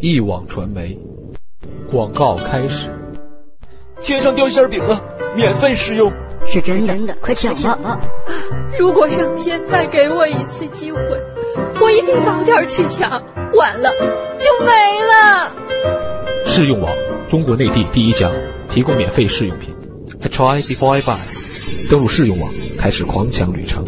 一网传媒广告开始。天上掉馅饼了，免费试用。是真的，快抢吧！如果上天再给我一次机会，我一定早点去抢，晚了就没了。试用网，中国内地第一家提供免费试用品。I try before I buy。登录试用网，开始狂抢旅程。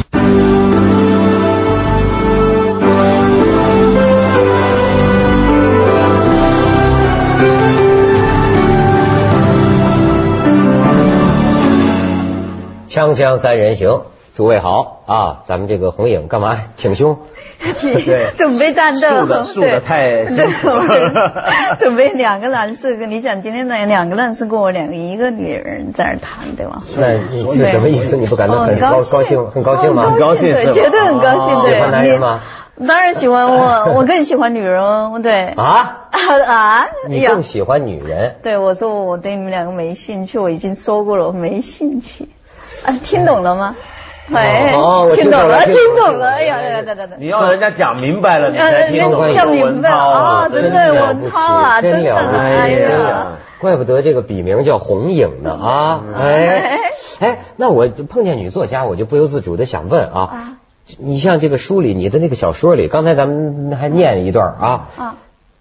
锵锵三人行，诸位好啊！咱们这个红影干嘛挺胸？对，准备战斗，竖的竖的太辛苦了。准备两个男士，你想今天呢两个男士跟我两个一个女人在那谈，对吧？那是什么意思？你不感到很高高兴？很高兴吗？很高兴是绝对很高兴。喜欢男人吗？当然喜欢我，我更喜欢女人哦。对啊 啊！你更喜欢女人？对，我说我对你们两个没兴趣，我已经说过了，我没兴趣。啊，听懂了吗？哎，听懂了，听懂了。哎呀，对对对对，你要人家讲明白了，你才听懂。讲明白啊，真的文涛啊，真了不起，真的，怪不得这个笔名叫红影呢啊！哎哎，那我碰见女作家，我就不由自主的想问啊，你像这个书里，你的那个小说里，刚才咱们还念一段啊，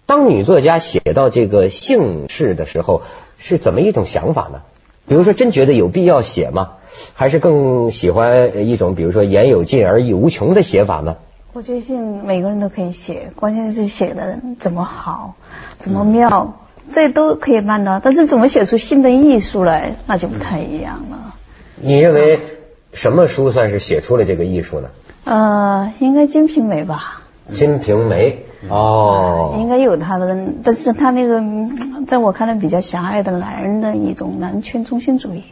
当女作家写到这个姓氏的时候，是怎么一种想法呢？比如说，真觉得有必要写吗？还是更喜欢一种，比如说言有尽而意无穷的写法呢？我觉得每个人都可以写，关键是写的怎么好，怎么妙，这都可以办到。但是怎么写出新的艺术来，那就不太一样了。你认为什么书算是写出了这个艺术呢？呃，应该《金瓶梅》吧。《金瓶梅》哦，应该有他的，但是他那个在我看来比较狭隘的男人的一种男权中心主义。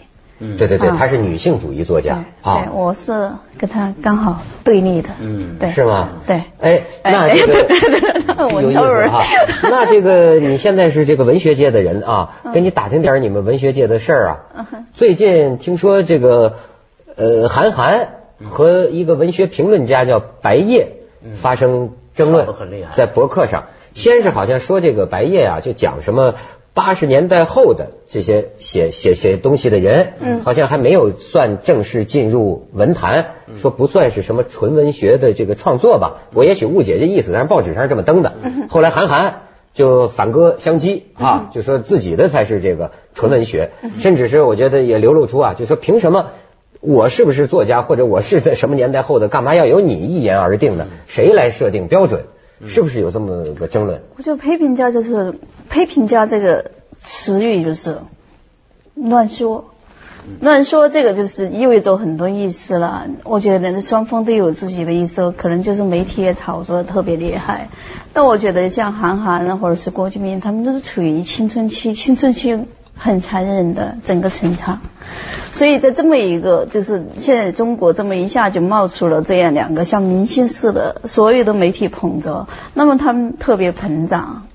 嗯，对对对，她是女性主义作家啊。对，我是跟她刚好对立的。嗯，对，是吗？对。哎，那这个 有意思哈。那这个你现在是这个文学界的人啊，给你打听点你们文学界的事儿啊。最近听说这个呃，韩寒和一个文学评论家叫白夜。发生争论，在博客上，先是好像说这个白夜啊，就讲什么八十年代后的这些写写写东西的人，嗯，好像还没有算正式进入文坛，说不算是什么纯文学的这个创作吧。我也许误解这意思，但是报纸上是这么登的。后来韩寒就反戈相击啊，就说自己的才是这个纯文学，甚至是我觉得也流露出啊，就说凭什么？我是不是作家，或者我是在什么年代后的？干嘛要由你一言而定呢？谁来设定标准？是不是有这么个争论？我觉得批评家就是批评家这个词语就是乱说，乱说这个就是意味着很多意思了。我觉得双方都有自己的意思，可能就是媒体也炒作的特别厉害。但我觉得像韩寒或者是郭敬明，他们都是处于青春期，青春期。很残忍的整个成长，所以在这么一个就是现在中国这么一下就冒出了这样两个像明星似的，所有的媒体捧着，那么他们特别膨胀，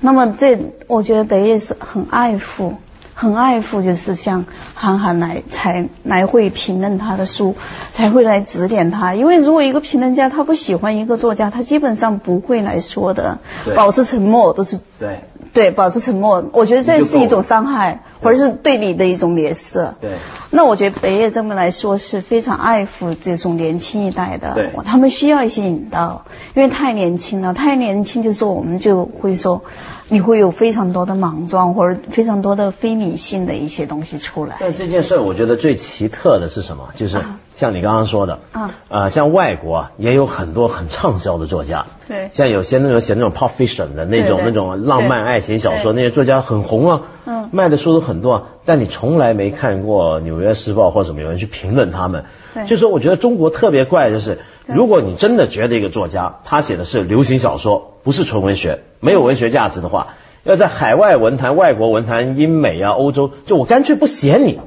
那么这我觉得北野是很爱护，很爱护，就是像韩寒来才来会评论他的书，才会来指点他，因为如果一个评论家他不喜欢一个作家，他基本上不会来说的，保持沉默都是对。对，保持沉默，我觉得这是一种伤害，或者是对你的一种蔑视。对，那我觉得北野这么来说是非常爱护这种年轻一代的，对，他们需要一些引导，因为太年轻了，太年轻就是我们就会说，你会有非常多的莽撞或者非常多的非理性的一些东西出来。但这件事我觉得最奇特的是什么？就是像你刚刚说的，啊，呃，像外国也有很多很畅销的作家，对，像有些那种写那种 pop fiction 的那种那种浪漫爱。情小说那些作家很红啊，嗯，卖的书都很多啊，但你从来没看过《纽约时报》或者什么有人去评论他们。对，就说我觉得中国特别怪，就是如果你真的觉得一个作家他写的是流行小说，不是纯文学，没有文学价值的话，要在海外文坛、外国文坛、英美啊、欧洲，就我干脆不写你，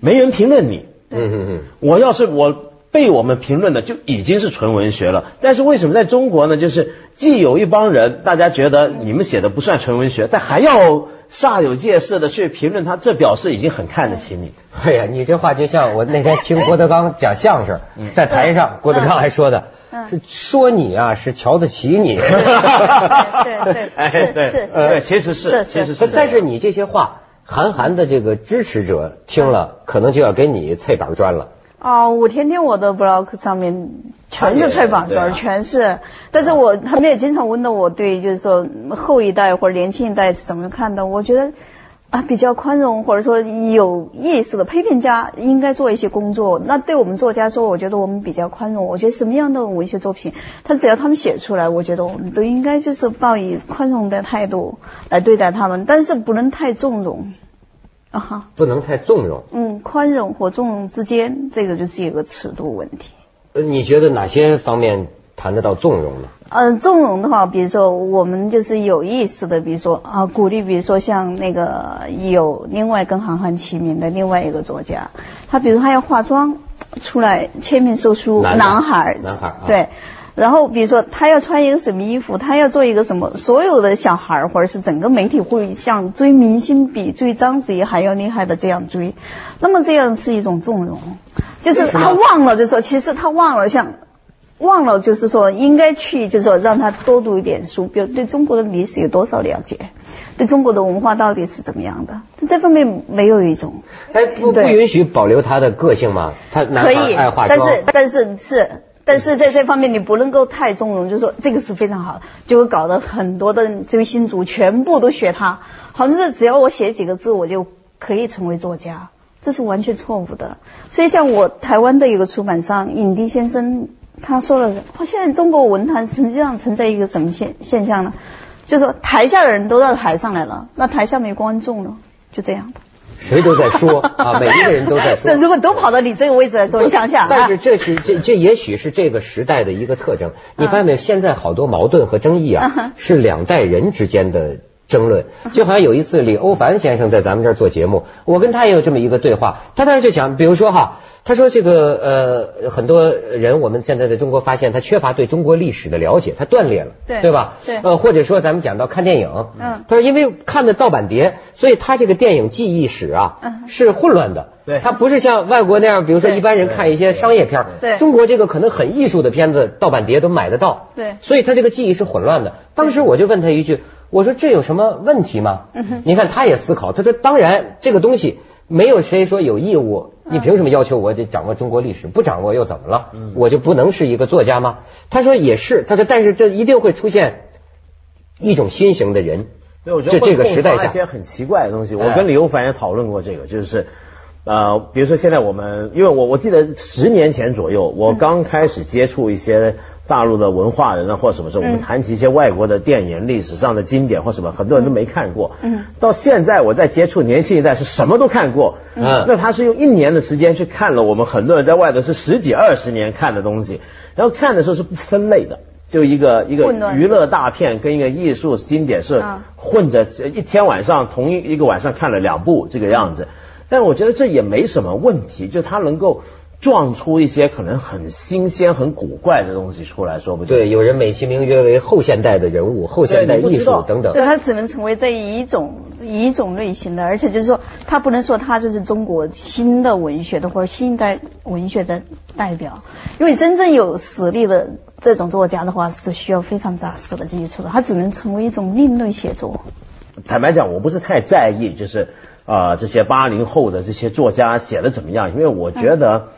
没人评论你。嗯嗯嗯，我要是我被我们评论的就已经是纯文学了。但是为什么在中国呢？就是既有一帮人，大家觉得你们写的不算纯文学，但还要煞有介事的去评论他，这表示已经很看得起你。哎呀，你这话就像我那天听郭德纲讲相声，在台上郭德纲还说的，是说你啊是瞧得起你。对 对，哎是对是对，其实是其实是。但是你这些话，韩寒的这个支持者听了，可能就要给你脆板砖了。哦，我天天我的 blog 上面全是脆板砖，全是。但是我他们也经常问到我对，就是说后一代或者年轻一代是怎么看的？我觉得啊比较宽容，或者说有意识的批评家应该做一些工作。那对我们作家说，我觉得我们比较宽容。我觉得什么样的文学作品，他只要他们写出来，我觉得我们都应该就是抱以宽容的态度来对待他们，但是不能太纵容。啊哈，不能太纵容。嗯，宽容和纵容之间，这个就是一个尺度问题。呃，你觉得哪些方面谈得到纵容呢？嗯，纵容的话，比如说我们就是有意识的，比如说啊，鼓励，比如说像那个有另外跟韩寒齐名的另外一个作家，他比如他要化妆出来签名售书，男孩，男孩，对。然后比如说他要穿一个什么衣服，他要做一个什么，所有的小孩或者是整个媒体会像追明星比追章子怡还要厉害的这样追，那么这样是一种纵容，就是他忘了，就是说其实他忘了像忘了，就是说应该去，就是说让他多读一点书，比如对中国的历史有多少了解，对中国的文化到底是怎么样的，这方面没有一种，哎不不允许保留他的个性吗？他男孩爱化妆，但是但是是。但是在这方面你不能够太纵容，就是说这个是非常好的，就会搞得很多的追星族全部都学他，好像是只要我写几个字我就可以成为作家，这是完全错误的。所以像我台湾的一个出版商影帝先生他说了，现在中国文坛实际上存在一个什么现现象呢？就是说台下的人都到台上来了，那台下没观众了，就这样。谁都在说 啊，每一个人都在说。那如果都跑到你这个位置来做，你想想。但是这是这这也许是这个时代的一个特征。你发现没有？现在好多矛盾和争议啊，是两代人之间的。争论就好像有一次李欧凡先生在咱们这儿做节目，我跟他也有这么一个对话。他当时就讲，比如说哈，他说这个呃很多人我们现在在中国发现他缺乏对中国历史的了解，他断裂了，对对吧？对。呃或者说咱们讲到看电影，嗯，他说因为看的盗版碟，所以他这个电影记忆史啊是混乱的，对，他不是像外国那样，比如说一般人看一些商业片，对，中国这个可能很艺术的片子盗版碟都买得到，对，所以他这个记忆是混乱的。当时我就问他一句。我说这有什么问题吗？你看他也思考，他说当然这个东西没有谁说有义务，你凭什么要求我得掌握中国历史？不掌握又怎么了？我就不能是一个作家吗？他说也是，他说但是这一定会出现一种新型的人。对，我觉得这个时代下一些很奇怪的东西。我跟李欧凡也讨论过这个，就是呃，比如说现在我们，因为我我记得十年前左右，我刚开始接触一些。大陆的文化人啊，或什么时候，我们谈起一些外国的电影历史上的经典或什么，很多人都没看过。嗯，到现在我在接触年轻一代是什么都看过。嗯，那他是用一年的时间去看了我们很多人在外头是十几二十年看的东西，然后看的时候是不分类的，就一个一个娱乐大片跟一个艺术经典是混着，一天晚上同一一个晚上看了两部这个样子。但我觉得这也没什么问题，就他能够。撞出一些可能很新鲜、很古怪的东西出来，说不定。对，有人美其名曰为后现代的人物、后现代艺术等等。对，他只能成为这一种一种类型的，而且就是说，他不能说他就是中国新的文学的或者新一代文学的代表，因为真正有实力的这种作家的话，是需要非常扎实的基础的，他只能成为一种另类写作。坦白讲，我不是太在意，就是啊，这些八零后的这些作家写的怎么样，因为我觉得。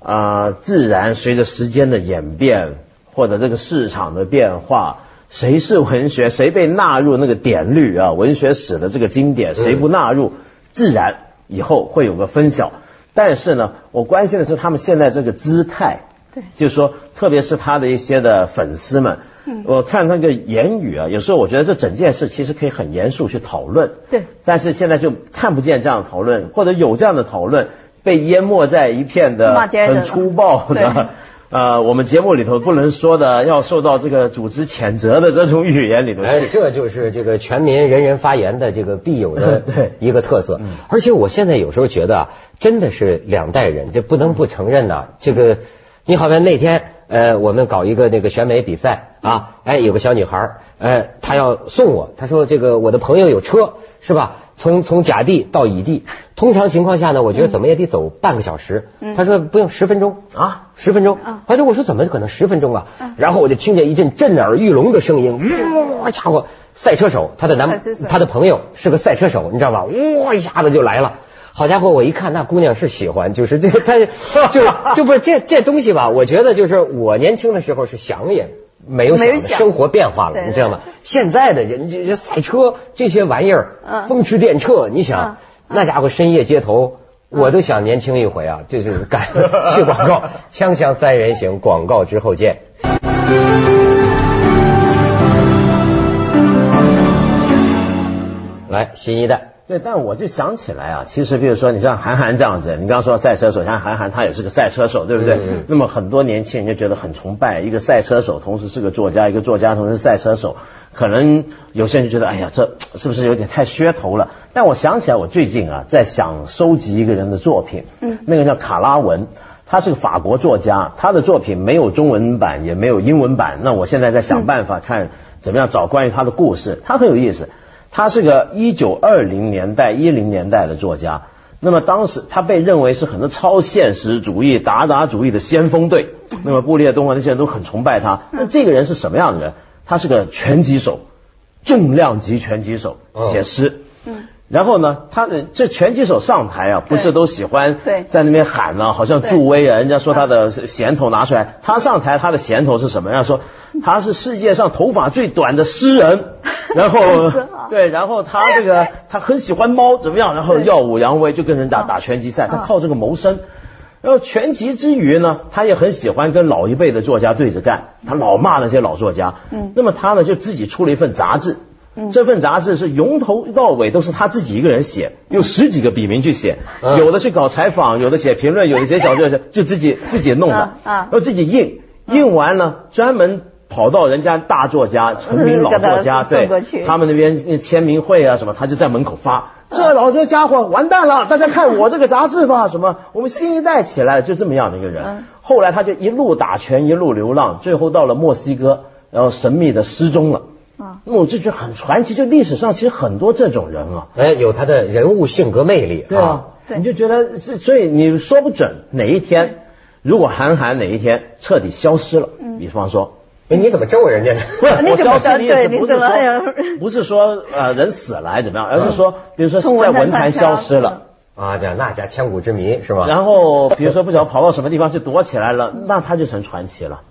啊，自然随着时间的演变，或者这个市场的变化，谁是文学，谁被纳入那个典律啊？文学史的这个经典，谁不纳入，自然以后会有个分晓。但是呢，我关心的是他们现在这个姿态，对，就是说，特别是他的一些的粉丝们，嗯，我看那个言语啊，有时候我觉得这整件事其实可以很严肃去讨论，对，但是现在就看不见这样的讨论，或者有这样的讨论。被淹没在一片的很粗暴的，呃，我们节目里头不能说的，要受到这个组织谴责的这种语言里头。哎，这就是这个全民人人发言的这个必有的 一个特色。而且我现在有时候觉得啊，真的是两代人，这不能不承认呐，这个。你好像那天呃，我们搞一个那个选美比赛啊，哎，有个小女孩，呃，她要送我，她说这个我的朋友有车是吧？从从甲地到乙地，通常情况下呢，我觉得怎么也得走半个小时。她说不用十分钟啊，十分钟。她说我说怎么可能十分钟啊？然后我就听见一阵震耳欲聋的声音，哇家伙，赛车手，他的男他的朋友是个赛车手，你知道吧？哇一下子就来了。好家伙，我一看那姑娘是喜欢，就是 这个，她就 就不是这这东西吧？我觉得就是我年轻的时候是想也没有想，生活变化了，你知道吗？现在的人这这赛车这些玩意儿，风驰电掣，你想那家伙深夜街头，我都想年轻一回啊！这就是干去广告，锵锵三人行，广告之后见。来，新一代。对，但我就想起来啊，其实比如说你像韩寒这样子，你刚刚说赛车手，像韩寒他也是个赛车手，对不对？那么很多年轻人就觉得很崇拜一个赛车手，同时是个作家，一个作家同时是赛车手，可能有些人就觉得，哎呀，这是不是有点太噱头了？但我想起来，我最近啊在想收集一个人的作品，嗯，那个叫卡拉文，他是个法国作家，他的作品没有中文版，也没有英文版，那我现在在想办法看怎么样找关于他的故事，他很有意思。他是个一九二零年代一零年代的作家，那么当时他被认为是很多超现实主义、达达主义的先锋队，那么布列东啊那些人都很崇拜他。那这个人是什么样的人？他是个拳击手，重量级拳击手，写诗。嗯。然后呢，他的这拳击手上台啊，不是都喜欢在那边喊呢，好像助威啊。人家说他的弦头拿出来，他上台他的弦头是什么？人家说 他是世界上头发最短的诗人。然后对，然后他这个他很喜欢猫，怎么样？然后耀武扬威，就跟人打打拳击赛，他靠这个谋生。然后拳击之余呢，他也很喜欢跟老一辈的作家对着干，他老骂那些老作家。嗯。那么他呢，就自己出了一份杂志。这份杂志是由头到尾都是他自己一个人写，用十几个笔名去写，有的去搞采访，有的写评论，有的写小说，就自己自己弄的，啊，然后自己印，印完了专门跑到人家大作家、成名老作家，对，他们那边签名会啊什么，他就在门口发，这老这家伙完蛋了，大家看我这个杂志吧，什么我们新一代起来了，就这么样的一个人。后来他就一路打拳，一路流浪，最后到了墨西哥，然后神秘的失踪了。啊，那我就觉得很传奇，就历史上其实很多这种人啊，哎，有他的人物性格魅力，对。啊，你就觉得是，所以你说不准哪一天，如果韩寒哪一天彻底消失了，比方说，哎，你怎么咒人家呢？不是，我消失的意思不是说，不是说呃人死了还是怎么样，而是说，比如说在文坛消失了。啊，叫那家千古之谜是吧？然后比如说不晓得跑到什么地方去躲起来了，那他就成传奇了。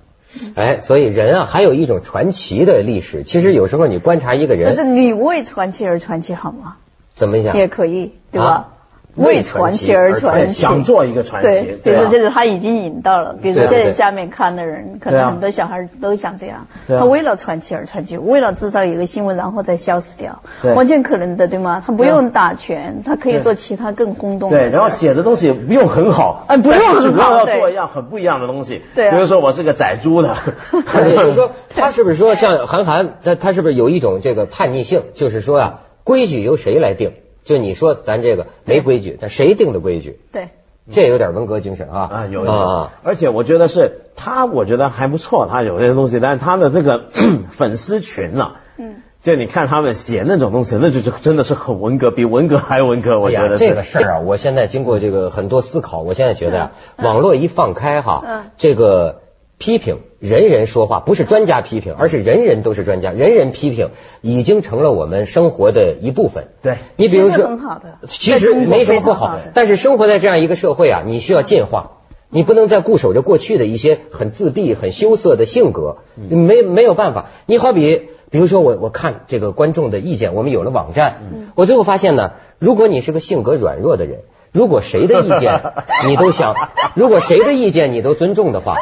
哎，所以人啊，还有一种传奇的历史。其实有时候你观察一个人，可是你为传奇而传奇好吗？怎么讲？也可以，对吧？为传奇而传奇，想做一个传奇。对，比如说，就是他已经引到了，比如说现在下面看的人，可能很多小孩都想这样。他为了传奇而传奇，为了制造一个新闻，然后再消失掉，完全可能的，对吗？他不用打拳，他可以做其他更轰动。对，然后写的东西不用很好，哎，不用很好，要做一样很不一样的东西。对，比如说我是个宰猪的，就是说他是不是说像韩寒，他他是不是有一种这个叛逆性？就是说啊，规矩由谁来定？就你说咱这个没规矩，但谁定的规矩？对，这有点文革精神啊啊有啊！而且我觉得是他，我觉得还不错，他有这些东西，但是他的这个 粉丝群啊，嗯，就你看他们写那种东西，那就就真的是很文革，比文革还文革。我觉得这个事儿啊，我现在经过这个很多思考，我现在觉得呀网络一放开哈，这个。批评人人说话，不是专家批评，而是人人都是专家，人人批评已经成了我们生活的一部分。对，你比如说，很好的，其实没什么不好，但是生活在这样一个社会啊，你需要进化，你不能再固守着过去的一些很自闭、很羞涩的性格，没没有办法。你好比，比如说我我看这个观众的意见，我们有了网站，我最后发现呢，如果你是个性格软弱的人，如果谁的意见你都想，如果谁的意见你都尊重的话。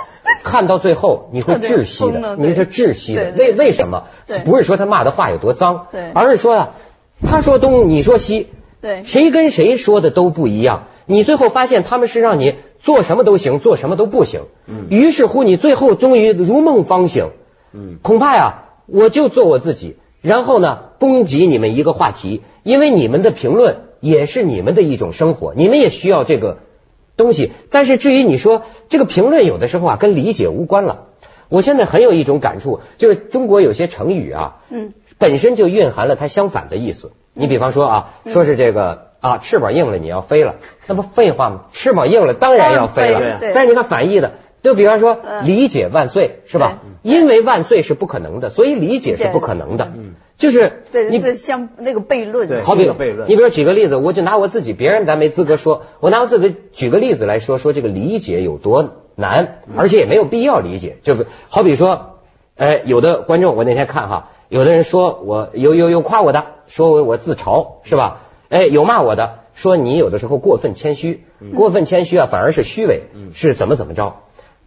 看到最后你会窒息的，你是窒息的。为为什么？不是说他骂的话有多脏，而是说啊，他说东你说西，对，谁跟谁说的都不一样。你最后发现他们是让你做什么都行，做什么都不行。嗯，于是乎你最后终于如梦方醒。嗯，恐怕呀，我就做我自己，然后呢攻击你们一个话题，因为你们的评论也是你们的一种生活，你们也需要这个。东西。但是至于你说这个评论有的时候啊跟理解无关了。我现在很有一种感触，就是中国有些成语啊，嗯，本身就蕴含了它相反的意思。你比方说啊，说是这个啊，翅膀硬了你要飞了，那不废话吗？翅膀硬了当然要飞了。但是你看反义的，就比方说理解万岁是吧？因为万岁是不可能的，所以理解是不可能的。嗯，就是你是像那个悖论，好比悖论。你比如举个例子，我就拿我自己，别人咱没资格说，我拿我自己举个例子来说，说这个理解有多。难，而且也没有必要理解。就好比说，哎，有的观众，我那天看哈，有的人说我有有有夸我的，说我我自嘲是吧？哎，有骂我的，说你有的时候过分谦虚，过分谦虚啊，反而是虚伪，是怎么怎么着？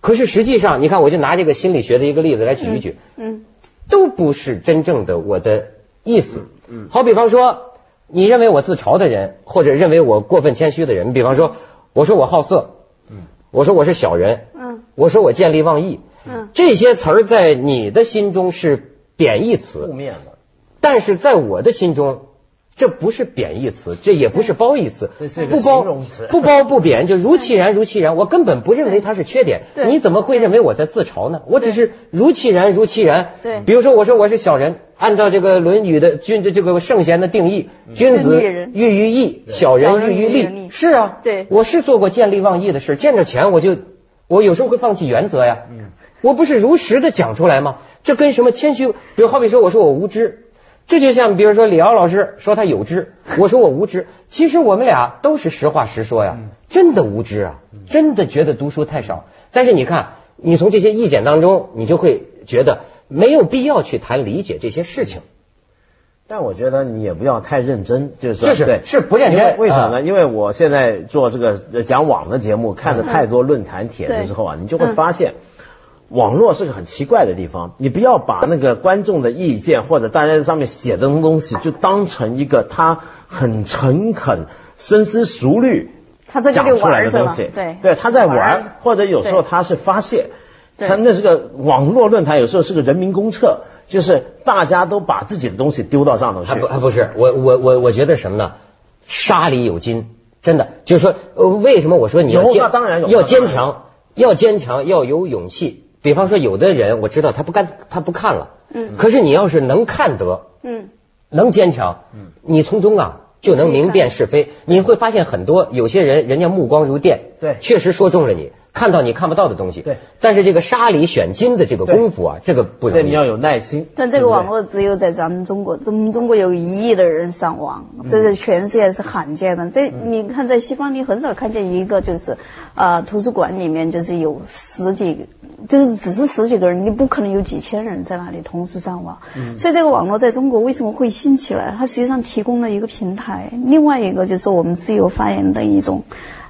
可是实际上，你看，我就拿这个心理学的一个例子来举一举，嗯，都不是真正的我的意思。嗯，好比方说，你认为我自嘲的人，或者认为我过分谦虚的人，比方说，我说我好色。嗯我说我是小人，嗯，我说我见利忘义，嗯，这些词儿在你的心中是贬义词，负面的，但是在我的心中。这不是贬义词，这也不是褒义词，不褒不褒不贬，就如其然如其然。我根本不认为它是缺点，你怎么会认为我在自嘲呢？我只是如其然如其然。对，比如说我说我是小人，按照这个《论语》的君的这个圣贤的定义，君子喻于义，小人喻于利。是啊，对，我是做过见利忘义的事，见着钱我就我有时候会放弃原则呀。嗯，我不是如实的讲出来吗？这跟什么谦虚？比如好比说我说我无知。这就像，比如说李敖老师说他有知，我说我无知。其实我们俩都是实话实说呀，真的无知啊，真的觉得读书太少。但是你看，你从这些意见当中，你就会觉得没有必要去谈理解这些事情。但我觉得你也不要太认真，就是说，是是不认真。为什么呢？因为我现在做这个讲网的节目，看了太多论坛帖子之后啊，你就会发现。网络是个很奇怪的地方，你不要把那个观众的意见或者大家在上面写的东西，就当成一个他很诚恳、深思熟虑讲出来的东西。对，对，他在玩，或者有时候他是发泄。他那是个网络论坛，有时候是个人民公厕，就是大家都把自己的东西丢到上头去。还不不是？我我我我觉得什么呢？沙里有金，真的就是说，为什么我说你要坚要坚强，要坚强，要有勇气。比方说，有的人我知道他不干，他不看了。嗯。可是你要是能看得，嗯，能坚强，嗯，你从中啊就能明辨是非。你会发现很多有些人，人家目光如电，对，确实说中了你。看到你看不到的东西，对。但是这个沙里选金的这个功夫啊，这个不容易。你要有耐心。但这个网络只有在咱们中国，咱们中国有一亿的人上网，这是全世界是罕见的。这你看，在西方你很少看见一个就是啊，图书馆里面就是有十几，就是只是十几个人，你不可能有几千人在那里同时上网。所以这个网络在中国为什么会兴起来？它实际上提供了一个平台，另外一个就是我们自由发言的一种。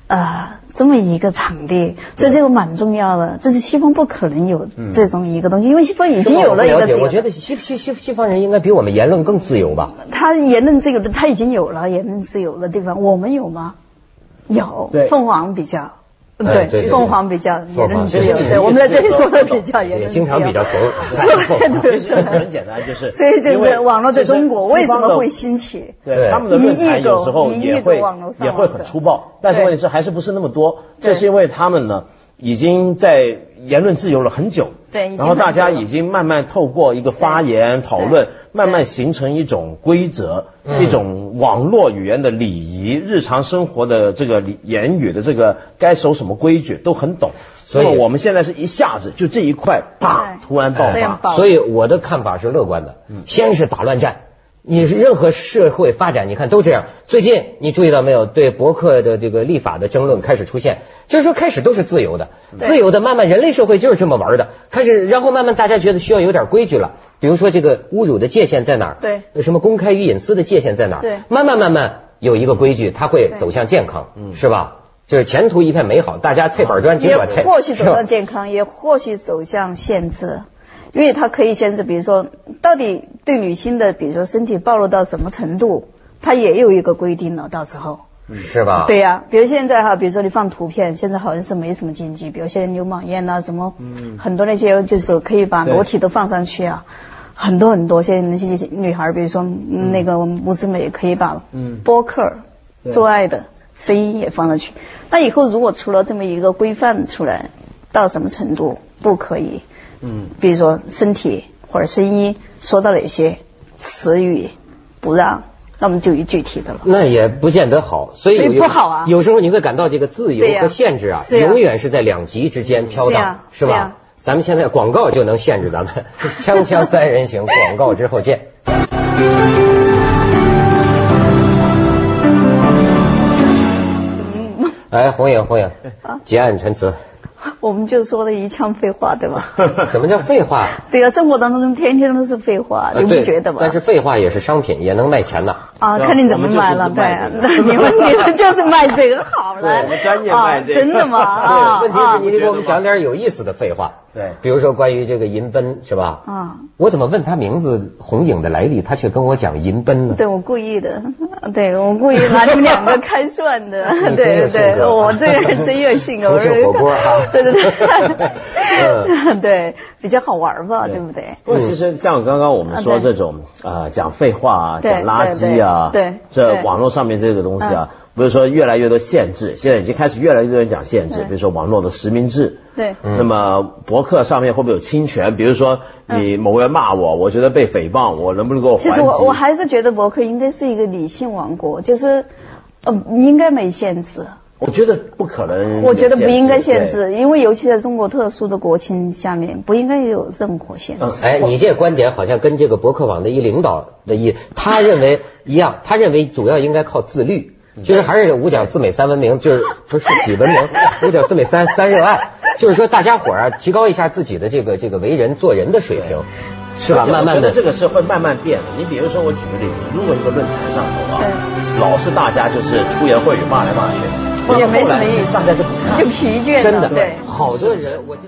啊，这么一个场地，所以这个蛮重要的。这是西方不可能有这种一个东西，因为西方已经有了一个。我觉得西西西西方人应该比我们言论更自由吧？他言论这个他已经有了言论自由的地方，我们有吗？有，凤凰比较。对，凤凰比较言论自由，对，我们在这里说的比较言论经常比较熟。对 对对，很简单，就是所以就是网络在中国为什么会兴起？对，他们的论坛有时候也会也会很粗暴，但是问题是还是不是那么多？这是因为他们呢已经在言论自由了很久，对，然后大家已经慢慢透过一个发言讨论，慢慢形成一种规则，一种网络语言的礼仪，日常生活的这个言语的这个该守什么规矩都很懂。所以我们现在是一下子就这一块啪突然爆发，所以我的看法是乐观的。先是打乱战。你任何社会发展，你看都这样。最近你注意到没有？对博客的这个立法的争论开始出现，就是说开始都是自由的，自由的，慢慢人类社会就是这么玩的。开始，然后慢慢大家觉得需要有点规矩了。比如说这个侮辱的界限在哪儿？对，什么公开与隐私的界限在哪儿？对，慢慢慢慢有一个规矩，它会走向健康，是吧？就是前途一片美好，大家菜板砖尽管菜。或许走向健康，也或许走向限制。因为它可以限制，比如说，到底对女性的，比如说身体暴露到什么程度，它也有一个规定了。到时候，是吧？对呀，比如现在哈，比如说你放图片，现在好像是没什么禁忌，比如现在牛蟒宴呐，什么，很多那些就是可以把裸体都放上去啊，很多很多。现在那些女孩，比如说那个吴志美，可以把播客做爱的声音也放上去。那以后如果出了这么一个规范出来，到什么程度不可以？嗯，比如说身体或者声音说到哪些词语不让，那我们就有具体的了。那也不见得好，所以所以不好啊有时候你会感到这个自由和限制啊，永远是在两极之间飘荡是吧？咱们现在广告就能限制咱们，锵锵三人行，广告之后见。哎，红影，红影，啊结案陈词。我们就说了一腔废话，对吧？什么叫废话？对啊，生活当中天天都是废话，你不觉得吗？但是废话也是商品，也能卖钱呐。啊，看你怎么卖了，对，那你们你 们就是卖这个好了，对我们专业卖这个啊真的吗？啊对，问题是啊你得给我们讲点有意思的废话。对。比如说关于这个银奔是吧？啊，我怎么问他名字红影的来历，他却跟我讲银奔呢？对我故意的，对我故意拿你们两个开涮的，对对对，我这个人真有性格，重庆火锅。啊对对对嗯，对，比较好玩吧，对。不对？不过其实像刚刚我们说这种呃讲废话啊、讲垃圾啊，对对对这网络上面这个东西啊，不是说越来越多限制，现在已经开始越来越多人讲限制，对比如说网络的实名制。对，嗯那么博客上面会不会有侵权？比如说你某个人骂我，我觉得被诽谤，我能不能够还？其实我我还是觉得博客应该是一个理性王国，就是呃应该没限制。我觉得不可能，我觉得不应该限。制，因为尤其在中国特殊的国情下面，不应该有任何限制。哎，你这观点好像跟这个博客网的一领导的意，他认为一样，他认为主要应该靠自律。就是还是五讲四美三文明，就是不是几文明，五讲四美三三热爱，就是说大家伙儿啊，提高一下自己的这个这个为人做人的水平，是吧？慢慢的这个是会慢慢变的。你比如说，我举个例子，如果一个论坛上头啊，老是大家就是出言秽语骂来骂去，也没什么意思大家就不看就疲倦了，真的对。好多人我就。